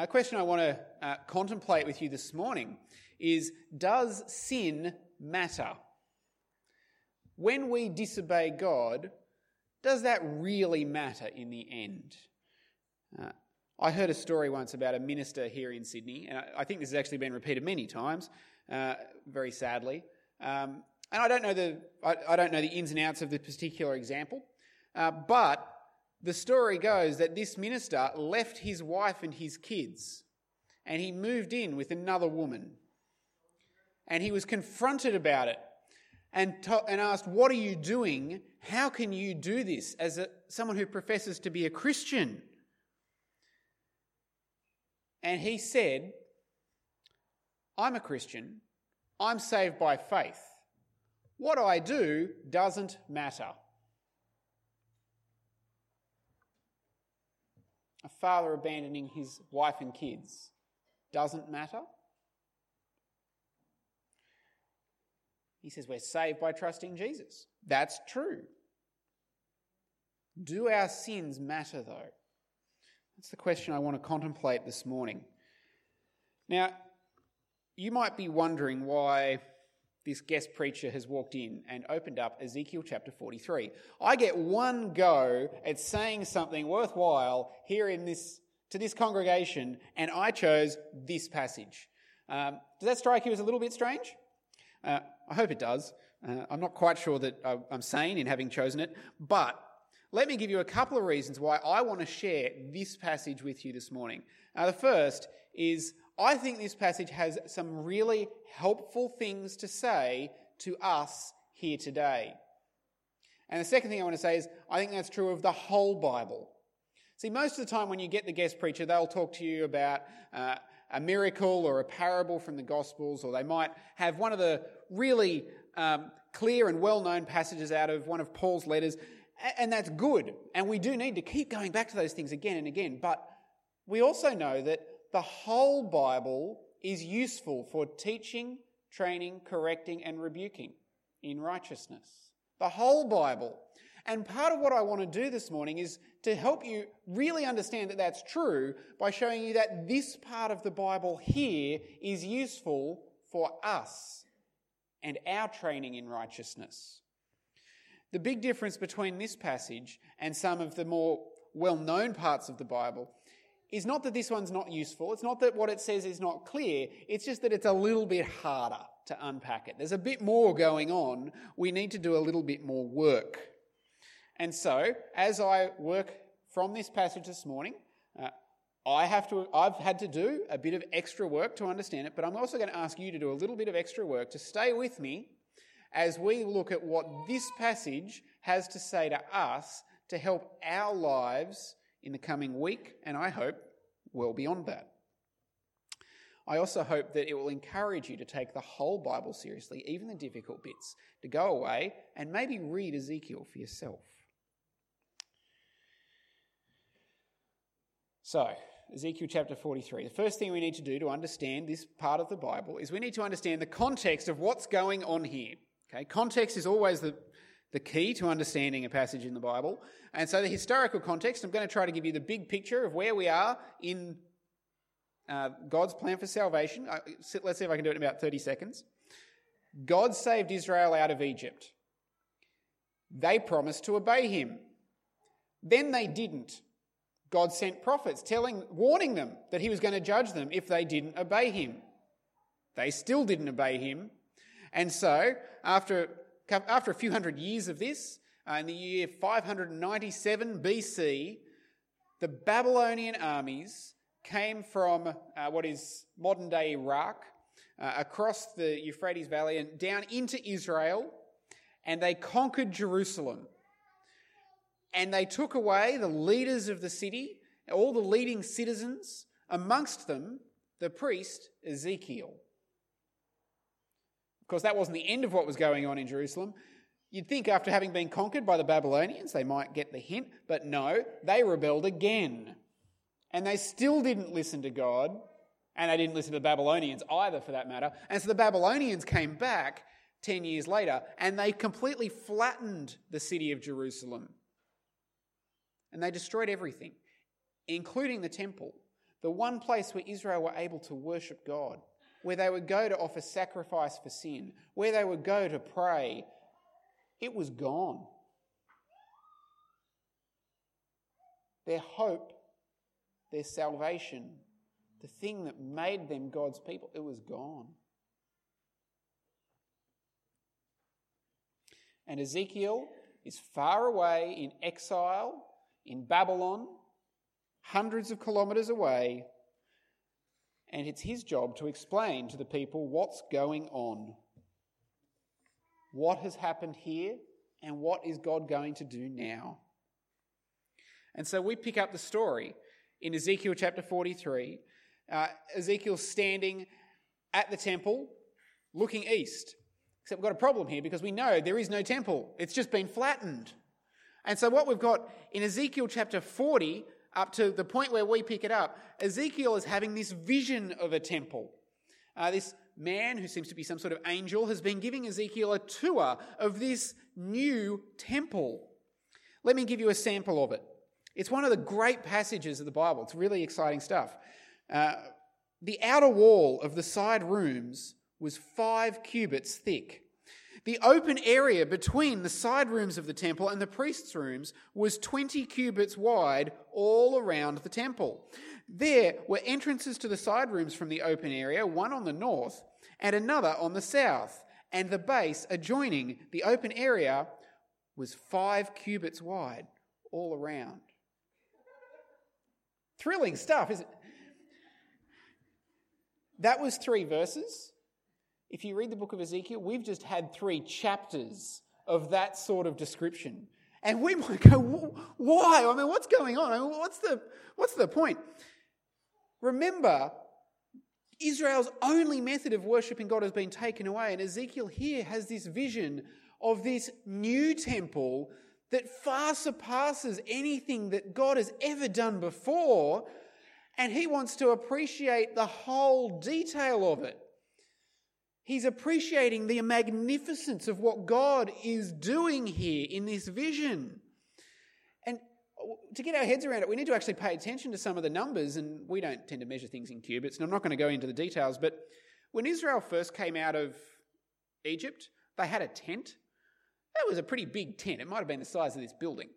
A question I want to uh, contemplate with you this morning is Does sin matter? When we disobey God, does that really matter in the end? Uh, I heard a story once about a minister here in Sydney, and I think this has actually been repeated many times, uh, very sadly. Um, and I don't know the I, I, don't know the ins and outs of the particular example, uh, but the story goes that this minister left his wife and his kids and he moved in with another woman. And he was confronted about it and, to- and asked, What are you doing? How can you do this as a, someone who professes to be a Christian? And he said, I'm a Christian. I'm saved by faith. What I do doesn't matter. A father abandoning his wife and kids doesn't matter. He says we're saved by trusting Jesus. That's true. Do our sins matter, though? That's the question I want to contemplate this morning. Now, you might be wondering why this guest preacher has walked in and opened up Ezekiel chapter 43. I get one go at saying something worthwhile here in this, to this congregation, and I chose this passage. Um, does that strike you as a little bit strange? Uh, I hope it does. Uh, I'm not quite sure that I'm sane in having chosen it, but let me give you a couple of reasons why I want to share this passage with you this morning. Uh, the first is I think this passage has some really helpful things to say to us here today. And the second thing I want to say is I think that's true of the whole Bible. See, most of the time when you get the guest preacher, they'll talk to you about uh, a miracle or a parable from the Gospels, or they might have one of the really um, clear and well known passages out of one of Paul's letters, and that's good. And we do need to keep going back to those things again and again. But we also know that the whole Bible is useful for teaching, training, correcting, and rebuking in righteousness. The whole Bible. And part of what I want to do this morning is to help you really understand that that's true by showing you that this part of the Bible here is useful for us and our training in righteousness. The big difference between this passage and some of the more well known parts of the Bible is not that this one's not useful. It's not that what it says is not clear. It's just that it's a little bit harder to unpack it. There's a bit more going on. We need to do a little bit more work. And so, as I work from this passage this morning, uh, I have to, I've had to do a bit of extra work to understand it, but I'm also going to ask you to do a little bit of extra work to stay with me as we look at what this passage has to say to us to help our lives in the coming week, and I hope well beyond that. I also hope that it will encourage you to take the whole Bible seriously, even the difficult bits, to go away and maybe read Ezekiel for yourself. So, Ezekiel chapter 43. The first thing we need to do to understand this part of the Bible is we need to understand the context of what's going on here. Okay, context is always the the key to understanding a passage in the Bible. And so, the historical context, I'm going to try to give you the big picture of where we are in uh, God's plan for salvation. Uh, let's see if I can do it in about 30 seconds. God saved Israel out of Egypt. They promised to obey him. Then they didn't. God sent prophets telling, warning them that he was going to judge them if they didn't obey him. They still didn't obey him. And so, after after a few hundred years of this, uh, in the year 597 BC, the Babylonian armies came from uh, what is modern day Iraq uh, across the Euphrates Valley and down into Israel, and they conquered Jerusalem. And they took away the leaders of the city, all the leading citizens, amongst them the priest Ezekiel. Of course, that wasn't the end of what was going on in Jerusalem. You'd think after having been conquered by the Babylonians, they might get the hint, but no, they rebelled again. And they still didn't listen to God, and they didn't listen to the Babylonians either, for that matter. And so the Babylonians came back 10 years later, and they completely flattened the city of Jerusalem. And they destroyed everything, including the temple. the one place where Israel were able to worship God, where they would go to offer sacrifice for sin, where they would go to pray, it was gone. Their hope, their salvation, the thing that made them God's people, it was gone. And Ezekiel is far away in exile in Babylon, hundreds of kilometres away, and it's his job to explain to the people what's going on. What has happened here, and what is God going to do now? And so we pick up the story in Ezekiel chapter 43. Uh, Ezekiel's standing at the temple looking east. Except we've got a problem here because we know there is no temple, it's just been flattened. And so, what we've got in Ezekiel chapter 40, up to the point where we pick it up, Ezekiel is having this vision of a temple. Uh, this man, who seems to be some sort of angel, has been giving Ezekiel a tour of this new temple. Let me give you a sample of it. It's one of the great passages of the Bible. It's really exciting stuff. Uh, the outer wall of the side rooms was five cubits thick. The open area between the side rooms of the temple and the priest's rooms was 20 cubits wide all around the temple. There were entrances to the side rooms from the open area, one on the north and another on the south, and the base adjoining the open area was five cubits wide all around. Thrilling stuff, isn't it? That was three verses. If you read the book of Ezekiel, we've just had three chapters of that sort of description. And we might go, why? I mean, what's going on? I mean, what's, the, what's the point? Remember, Israel's only method of worshipping God has been taken away. And Ezekiel here has this vision of this new temple that far surpasses anything that God has ever done before. And he wants to appreciate the whole detail of it. He's appreciating the magnificence of what God is doing here in this vision. And to get our heads around it, we need to actually pay attention to some of the numbers, and we don't tend to measure things in cubits, and I'm not going to go into the details, but when Israel first came out of Egypt, they had a tent. That was a pretty big tent. It might have been the size of this building.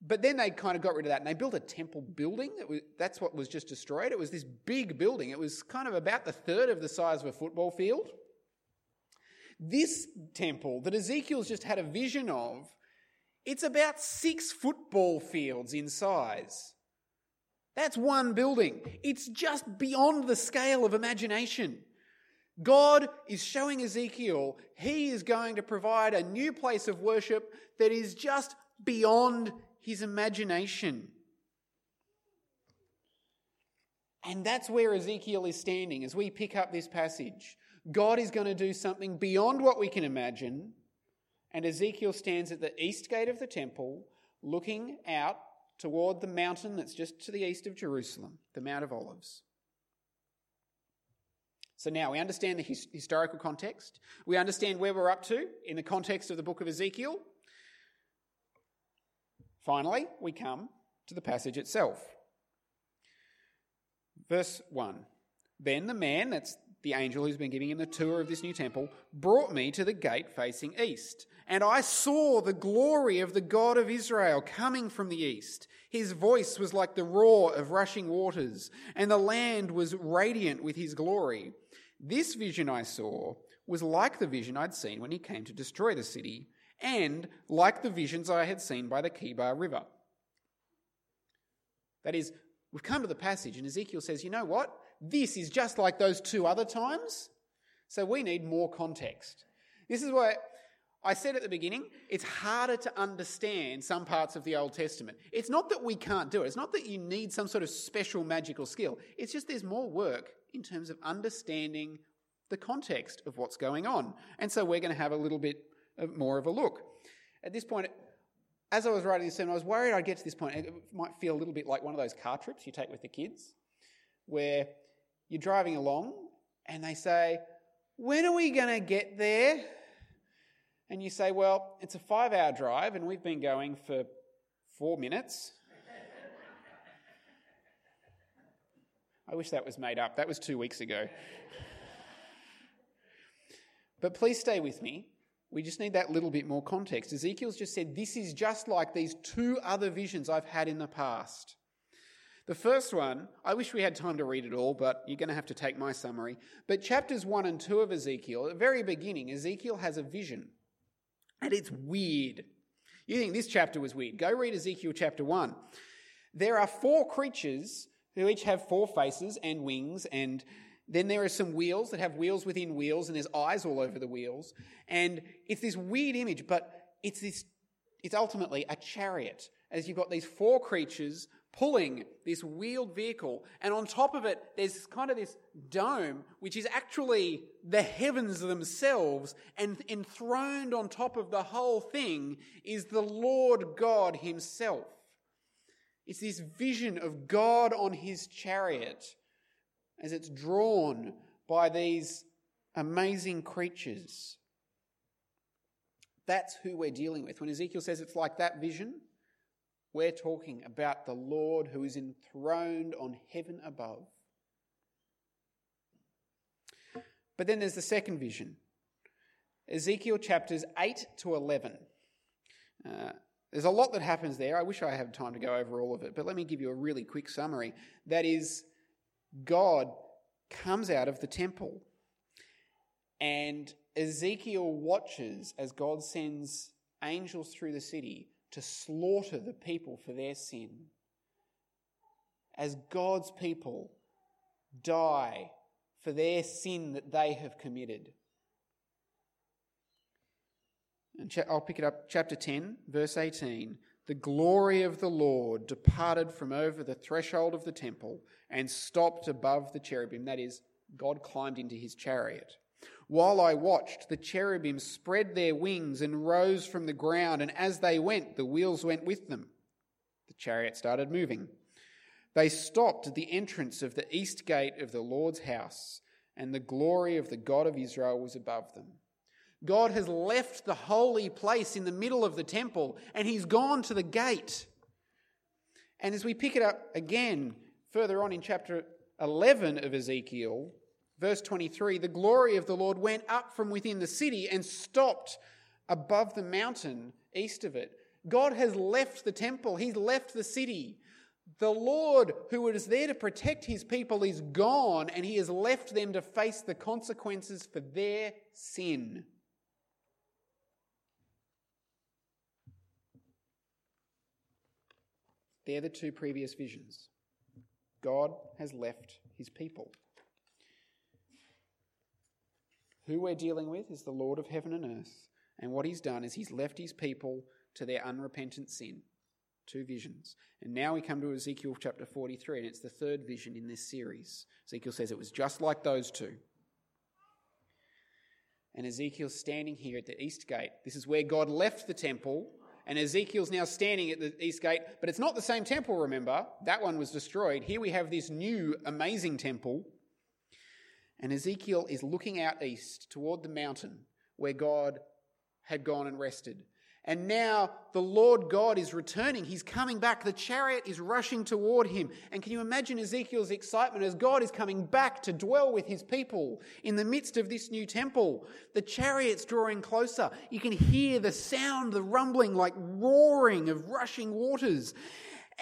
But then they kind of got rid of that and they built a temple building. Was, that's what was just destroyed. It was this big building. It was kind of about the third of the size of a football field. This temple that Ezekiel's just had a vision of, it's about six football fields in size. That's one building. It's just beyond the scale of imagination. God is showing Ezekiel he is going to provide a new place of worship that is just beyond his imagination. And that's where Ezekiel is standing as we pick up this passage. God is going to do something beyond what we can imagine. And Ezekiel stands at the east gate of the temple, looking out toward the mountain that's just to the east of Jerusalem, the Mount of Olives. So now we understand the his- historical context. We understand where we're up to in the context of the book of Ezekiel. Finally, we come to the passage itself. Verse 1 Then the man, that's the angel who's been giving him the tour of this new temple, brought me to the gate facing east. And I saw the glory of the God of Israel coming from the east. His voice was like the roar of rushing waters, and the land was radiant with his glory. This vision I saw was like the vision I'd seen when he came to destroy the city and like the visions I had seen by the Chebar River. That is, we've come to the passage, and Ezekiel says, you know what? This is just like those two other times, so we need more context. This is why I said at the beginning, it's harder to understand some parts of the Old Testament. It's not that we can't do it, it's not that you need some sort of special magical skill. It's just there's more work in terms of understanding the context of what's going on. And so we're going to have a little bit more of a look. At this point, as I was writing this sermon, I was worried I'd get to this point. It might feel a little bit like one of those car trips you take with the kids, where you're driving along and they say, When are we going to get there? And you say, Well, it's a five hour drive and we've been going for four minutes. I wish that was made up. That was two weeks ago. But please stay with me. We just need that little bit more context. Ezekiel's just said, This is just like these two other visions I've had in the past. The first one, I wish we had time to read it all, but you're going to have to take my summary. But chapters 1 and 2 of Ezekiel, at the very beginning, Ezekiel has a vision. And it's weird. You think this chapter was weird. Go read Ezekiel chapter 1. There are four creatures who each have four faces and wings, and then there are some wheels that have wheels within wheels, and there's eyes all over the wheels. And it's this weird image, but it's this it's ultimately a chariot, as you've got these four creatures pulling this wheeled vehicle. And on top of it, there's kind of this dome, which is actually the heavens themselves. And enthroned on top of the whole thing is the Lord God Himself. It's this vision of God on His chariot as it's drawn by these amazing creatures. That's who we're dealing with. When Ezekiel says it's like that vision, we're talking about the Lord who is enthroned on heaven above. But then there's the second vision Ezekiel chapters 8 to 11. Uh, there's a lot that happens there. I wish I had time to go over all of it, but let me give you a really quick summary. That is, God comes out of the temple, and Ezekiel watches as God sends angels through the city to slaughter the people for their sin. As God's people die for their sin that they have committed. And I'll pick it up, chapter 10, verse 18. The glory of the Lord departed from over the threshold of the temple and stopped above the cherubim. That is, God climbed into his chariot. While I watched, the cherubim spread their wings and rose from the ground, and as they went, the wheels went with them. The chariot started moving. They stopped at the entrance of the east gate of the Lord's house, and the glory of the God of Israel was above them. God has left the holy place in the middle of the temple, and he's gone to the gate. And as we pick it up again further on in chapter 11 of Ezekiel, Verse 23 The glory of the Lord went up from within the city and stopped above the mountain east of it. God has left the temple, He's left the city. The Lord, who was there to protect His people, is gone and He has left them to face the consequences for their sin. They're the two previous visions. God has left His people. Who we're dealing with is the Lord of heaven and earth. And what he's done is he's left his people to their unrepentant sin. Two visions. And now we come to Ezekiel chapter 43, and it's the third vision in this series. Ezekiel says it was just like those two. And Ezekiel's standing here at the east gate. This is where God left the temple, and Ezekiel's now standing at the east gate, but it's not the same temple, remember? That one was destroyed. Here we have this new, amazing temple and Ezekiel is looking out east toward the mountain where God had gone and rested. And now the Lord God is returning. He's coming back. The chariot is rushing toward him. And can you imagine Ezekiel's excitement as God is coming back to dwell with his people in the midst of this new temple? The chariot's drawing closer. You can hear the sound, the rumbling, like roaring of rushing waters.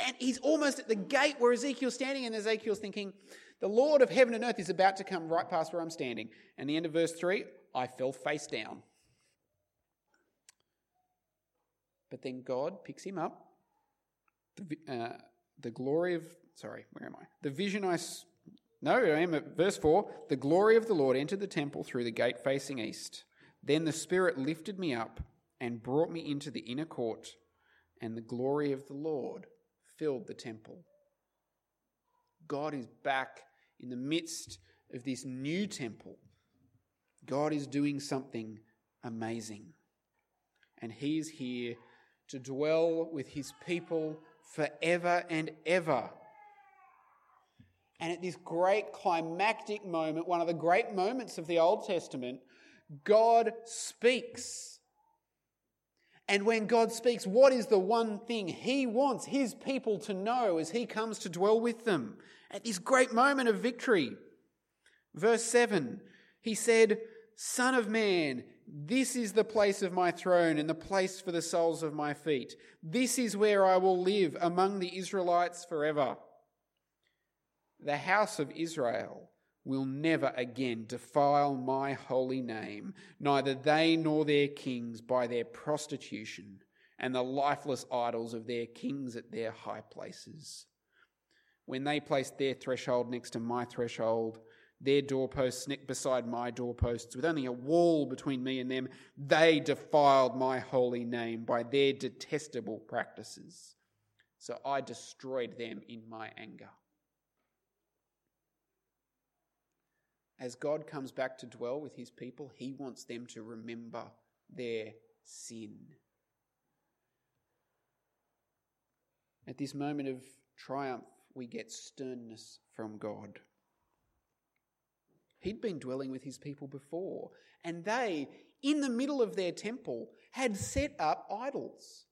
And he's almost at the gate where Ezekiel's standing, and Ezekiel's thinking, the Lord of heaven and earth is about to come right past where I'm standing. And the end of verse 3 I fell face down. But then God picks him up. The, uh, the glory of, sorry, where am I? The vision I, no, I am at verse 4. The glory of the Lord entered the temple through the gate facing east. Then the Spirit lifted me up and brought me into the inner court, and the glory of the Lord filled the temple. God is back in the midst of this new temple. God is doing something amazing. And He is here to dwell with His people forever and ever. And at this great climactic moment, one of the great moments of the Old Testament, God speaks. And when God speaks, what is the one thing He wants His people to know as He comes to dwell with them at this great moment of victory? Verse 7 He said, Son of man, this is the place of my throne and the place for the soles of my feet. This is where I will live among the Israelites forever. The house of Israel will never again defile my holy name, neither they nor their kings by their prostitution and the lifeless idols of their kings at their high places. When they placed their threshold next to my threshold, their doorposts beside my doorposts, with only a wall between me and them, they defiled my holy name by their detestable practices. So I destroyed them in my anger. as God comes back to dwell with his people, he wants them to remember their sin. At this moment of triumph, we get sternness from God. He'd been dwelling with his people before, and they, in the middle of their temple, had set up idols.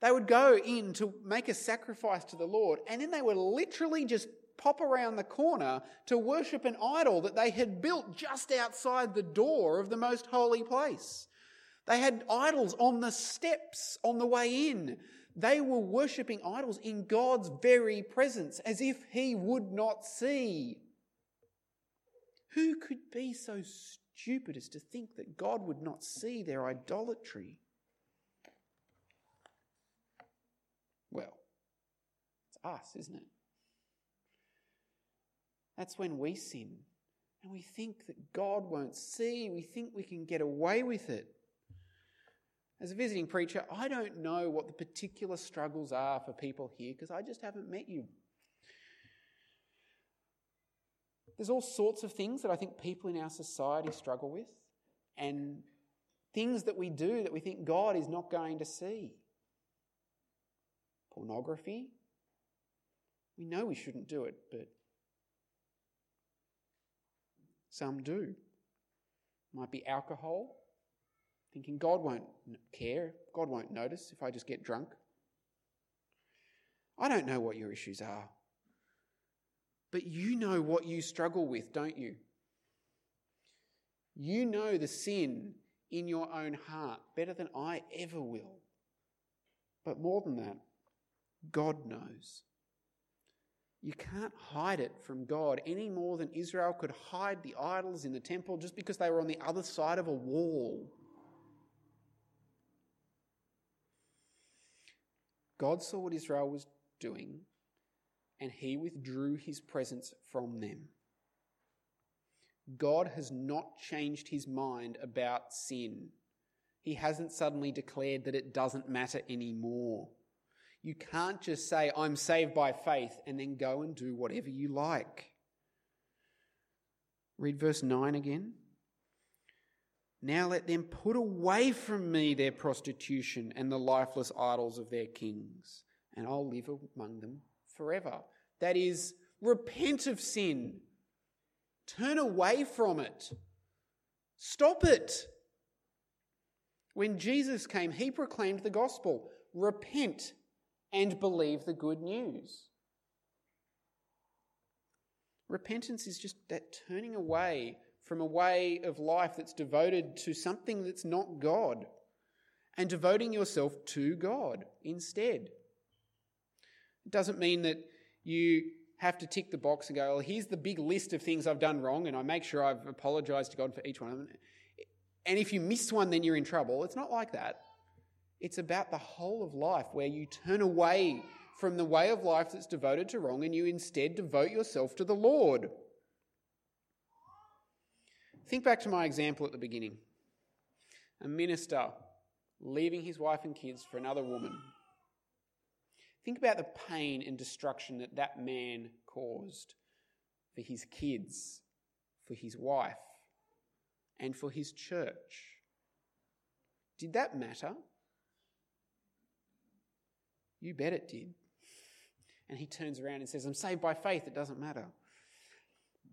They would go in to make a sacrifice to the Lord, and then they were literally just pop around the corner to worship an idol that they had built just outside the door of the most holy place. They had idols on the steps on the way in. They were worshipping idols in God's very presence as if He would not see. Who could be so stupid as to think that God would not see their idolatry? Well, it's us, isn't it? That's when we sin. And we think that God won't see. We think we can get away with it. As a visiting preacher, I don't know what the particular struggles are for people here because I just haven't met you. There's all sorts of things that I think people in our society struggle with, and things that we do that we think God is not going to see. Pornography. We know we shouldn't do it, but some do. Might be alcohol, thinking God won't care, God won't notice if I just get drunk. I don't know what your issues are, but you know what you struggle with, don't you? You know the sin in your own heart better than I ever will. But more than that, God knows. You can't hide it from God any more than Israel could hide the idols in the temple just because they were on the other side of a wall. God saw what Israel was doing and he withdrew his presence from them. God has not changed his mind about sin. He hasn't suddenly declared that it doesn't matter anymore. You can't just say, I'm saved by faith, and then go and do whatever you like. Read verse 9 again. Now let them put away from me their prostitution and the lifeless idols of their kings, and I'll live among them forever. That is, repent of sin, turn away from it, stop it. When Jesus came, he proclaimed the gospel repent and believe the good news. Repentance is just that turning away from a way of life that's devoted to something that's not God and devoting yourself to God instead. It doesn't mean that you have to tick the box and go, well, here's the big list of things I've done wrong, and I make sure I've apologized to God for each one of them. And if you miss one, then you're in trouble. It's not like that. It's about the whole of life where you turn away from the way of life that's devoted to wrong and you instead devote yourself to the Lord. Think back to my example at the beginning a minister leaving his wife and kids for another woman. Think about the pain and destruction that that man caused for his kids, for his wife, and for his church. Did that matter? You bet it did. And he turns around and says, I'm saved by faith, it doesn't matter.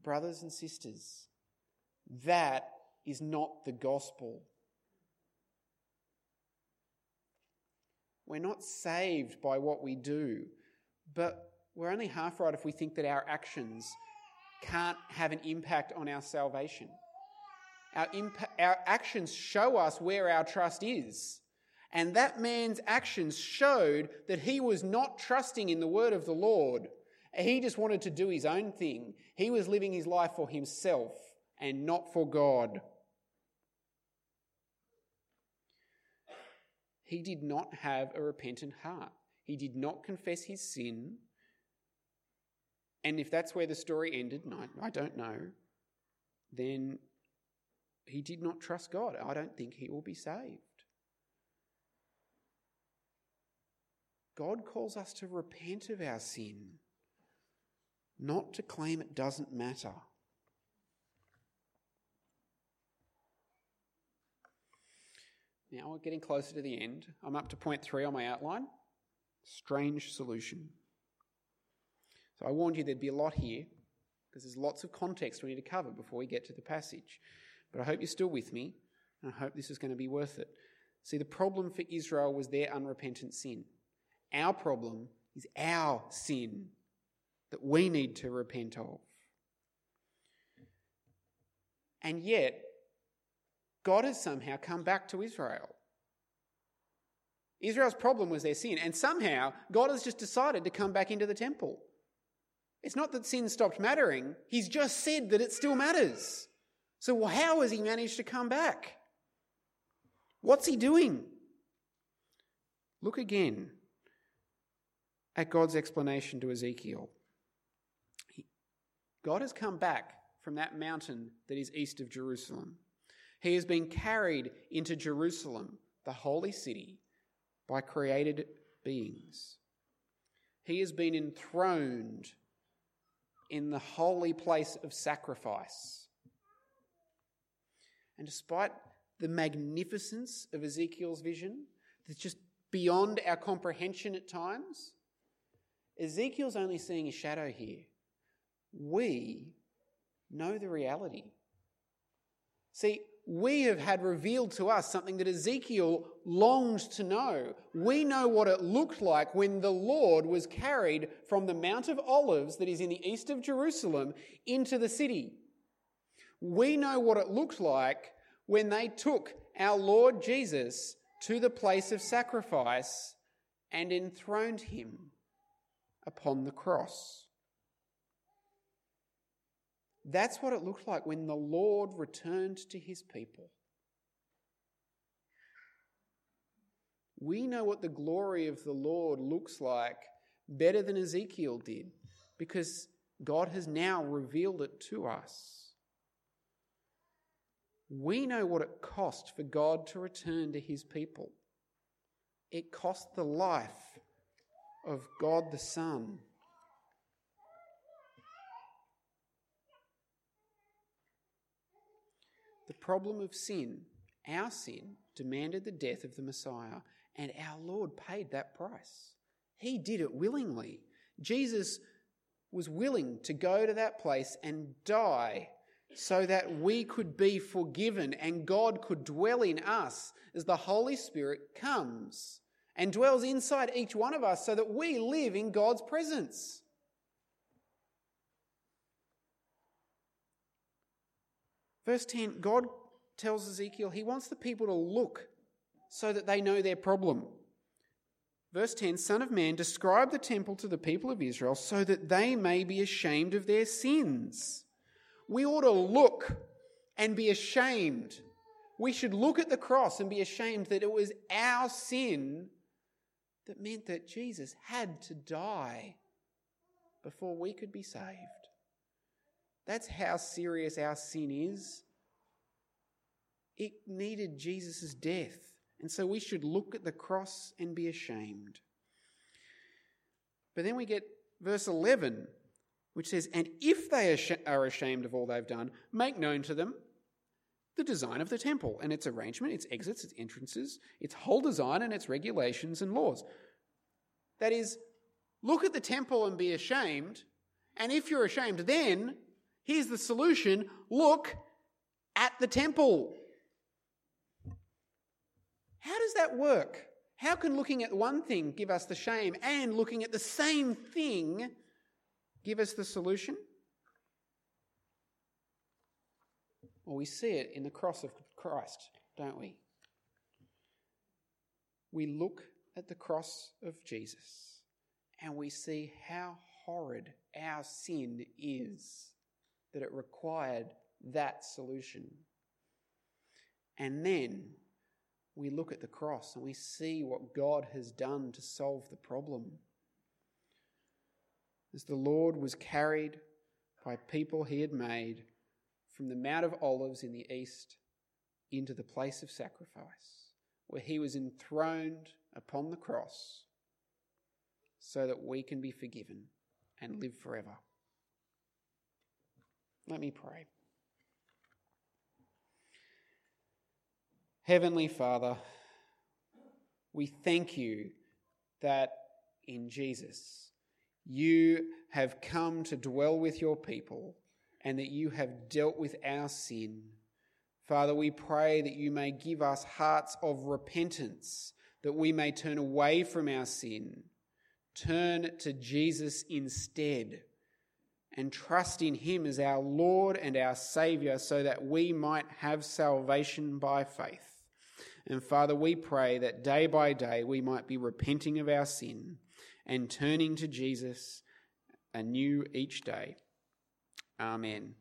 Brothers and sisters, that is not the gospel. We're not saved by what we do, but we're only half right if we think that our actions can't have an impact on our salvation. Our, impa- our actions show us where our trust is. And that man's actions showed that he was not trusting in the word of the Lord. He just wanted to do his own thing. He was living his life for himself and not for God. He did not have a repentant heart. He did not confess his sin. And if that's where the story ended, and I, I don't know, then he did not trust God. I don't think he will be saved. God calls us to repent of our sin, not to claim it doesn't matter. Now we're getting closer to the end. I'm up to point three on my outline strange solution. So I warned you there'd be a lot here because there's lots of context we need to cover before we get to the passage. But I hope you're still with me, and I hope this is going to be worth it. See, the problem for Israel was their unrepentant sin. Our problem is our sin that we need to repent of. And yet, God has somehow come back to Israel. Israel's problem was their sin, and somehow God has just decided to come back into the temple. It's not that sin stopped mattering, He's just said that it still matters. So, how has He managed to come back? What's He doing? Look again at God's explanation to Ezekiel. God has come back from that mountain that is east of Jerusalem. He has been carried into Jerusalem, the holy city, by created beings. He has been enthroned in the holy place of sacrifice. And despite the magnificence of Ezekiel's vision, that's just beyond our comprehension at times, Ezekiel's only seeing a shadow here. We know the reality. See, we have had revealed to us something that Ezekiel longed to know. We know what it looked like when the Lord was carried from the Mount of Olives, that is in the east of Jerusalem, into the city. We know what it looked like when they took our Lord Jesus to the place of sacrifice and enthroned him upon the cross. That's what it looked like when the Lord returned to his people. We know what the glory of the Lord looks like better than Ezekiel did because God has now revealed it to us. We know what it cost for God to return to his people. It cost the life of God the Son. The problem of sin, our sin, demanded the death of the Messiah, and our Lord paid that price. He did it willingly. Jesus was willing to go to that place and die so that we could be forgiven and God could dwell in us as the Holy Spirit comes and dwells inside each one of us so that we live in God's presence. Verse 10 God tells Ezekiel he wants the people to look so that they know their problem. Verse 10 Son of man, describe the temple to the people of Israel so that they may be ashamed of their sins. We ought to look and be ashamed. We should look at the cross and be ashamed that it was our sin that meant that Jesus had to die before we could be saved. That's how serious our sin is. It needed Jesus' death. And so we should look at the cross and be ashamed. But then we get verse 11, which says, And if they are ashamed of all they've done, make known to them the design of the temple and its arrangement, its exits, its entrances, its whole design and its regulations and laws. That is, look at the temple and be ashamed. And if you're ashamed, then here's the solution look at the temple. How does that work? How can looking at one thing give us the shame and looking at the same thing give us the solution? Well, we see it in the cross of Christ, don't we? We look at the cross of Jesus and we see how horrid our sin is that it required that solution. And then we look at the cross and we see what God has done to solve the problem. As the Lord was carried by people he had made from the Mount of Olives in the east into the place of sacrifice, where he was enthroned upon the cross so that we can be forgiven and live forever. Let me pray. Heavenly Father, we thank you that in Jesus you have come to dwell with your people and that you have dealt with our sin. Father, we pray that you may give us hearts of repentance, that we may turn away from our sin, turn to Jesus instead, and trust in him as our Lord and our Saviour so that we might have salvation by faith. And Father, we pray that day by day we might be repenting of our sin and turning to Jesus anew each day. Amen.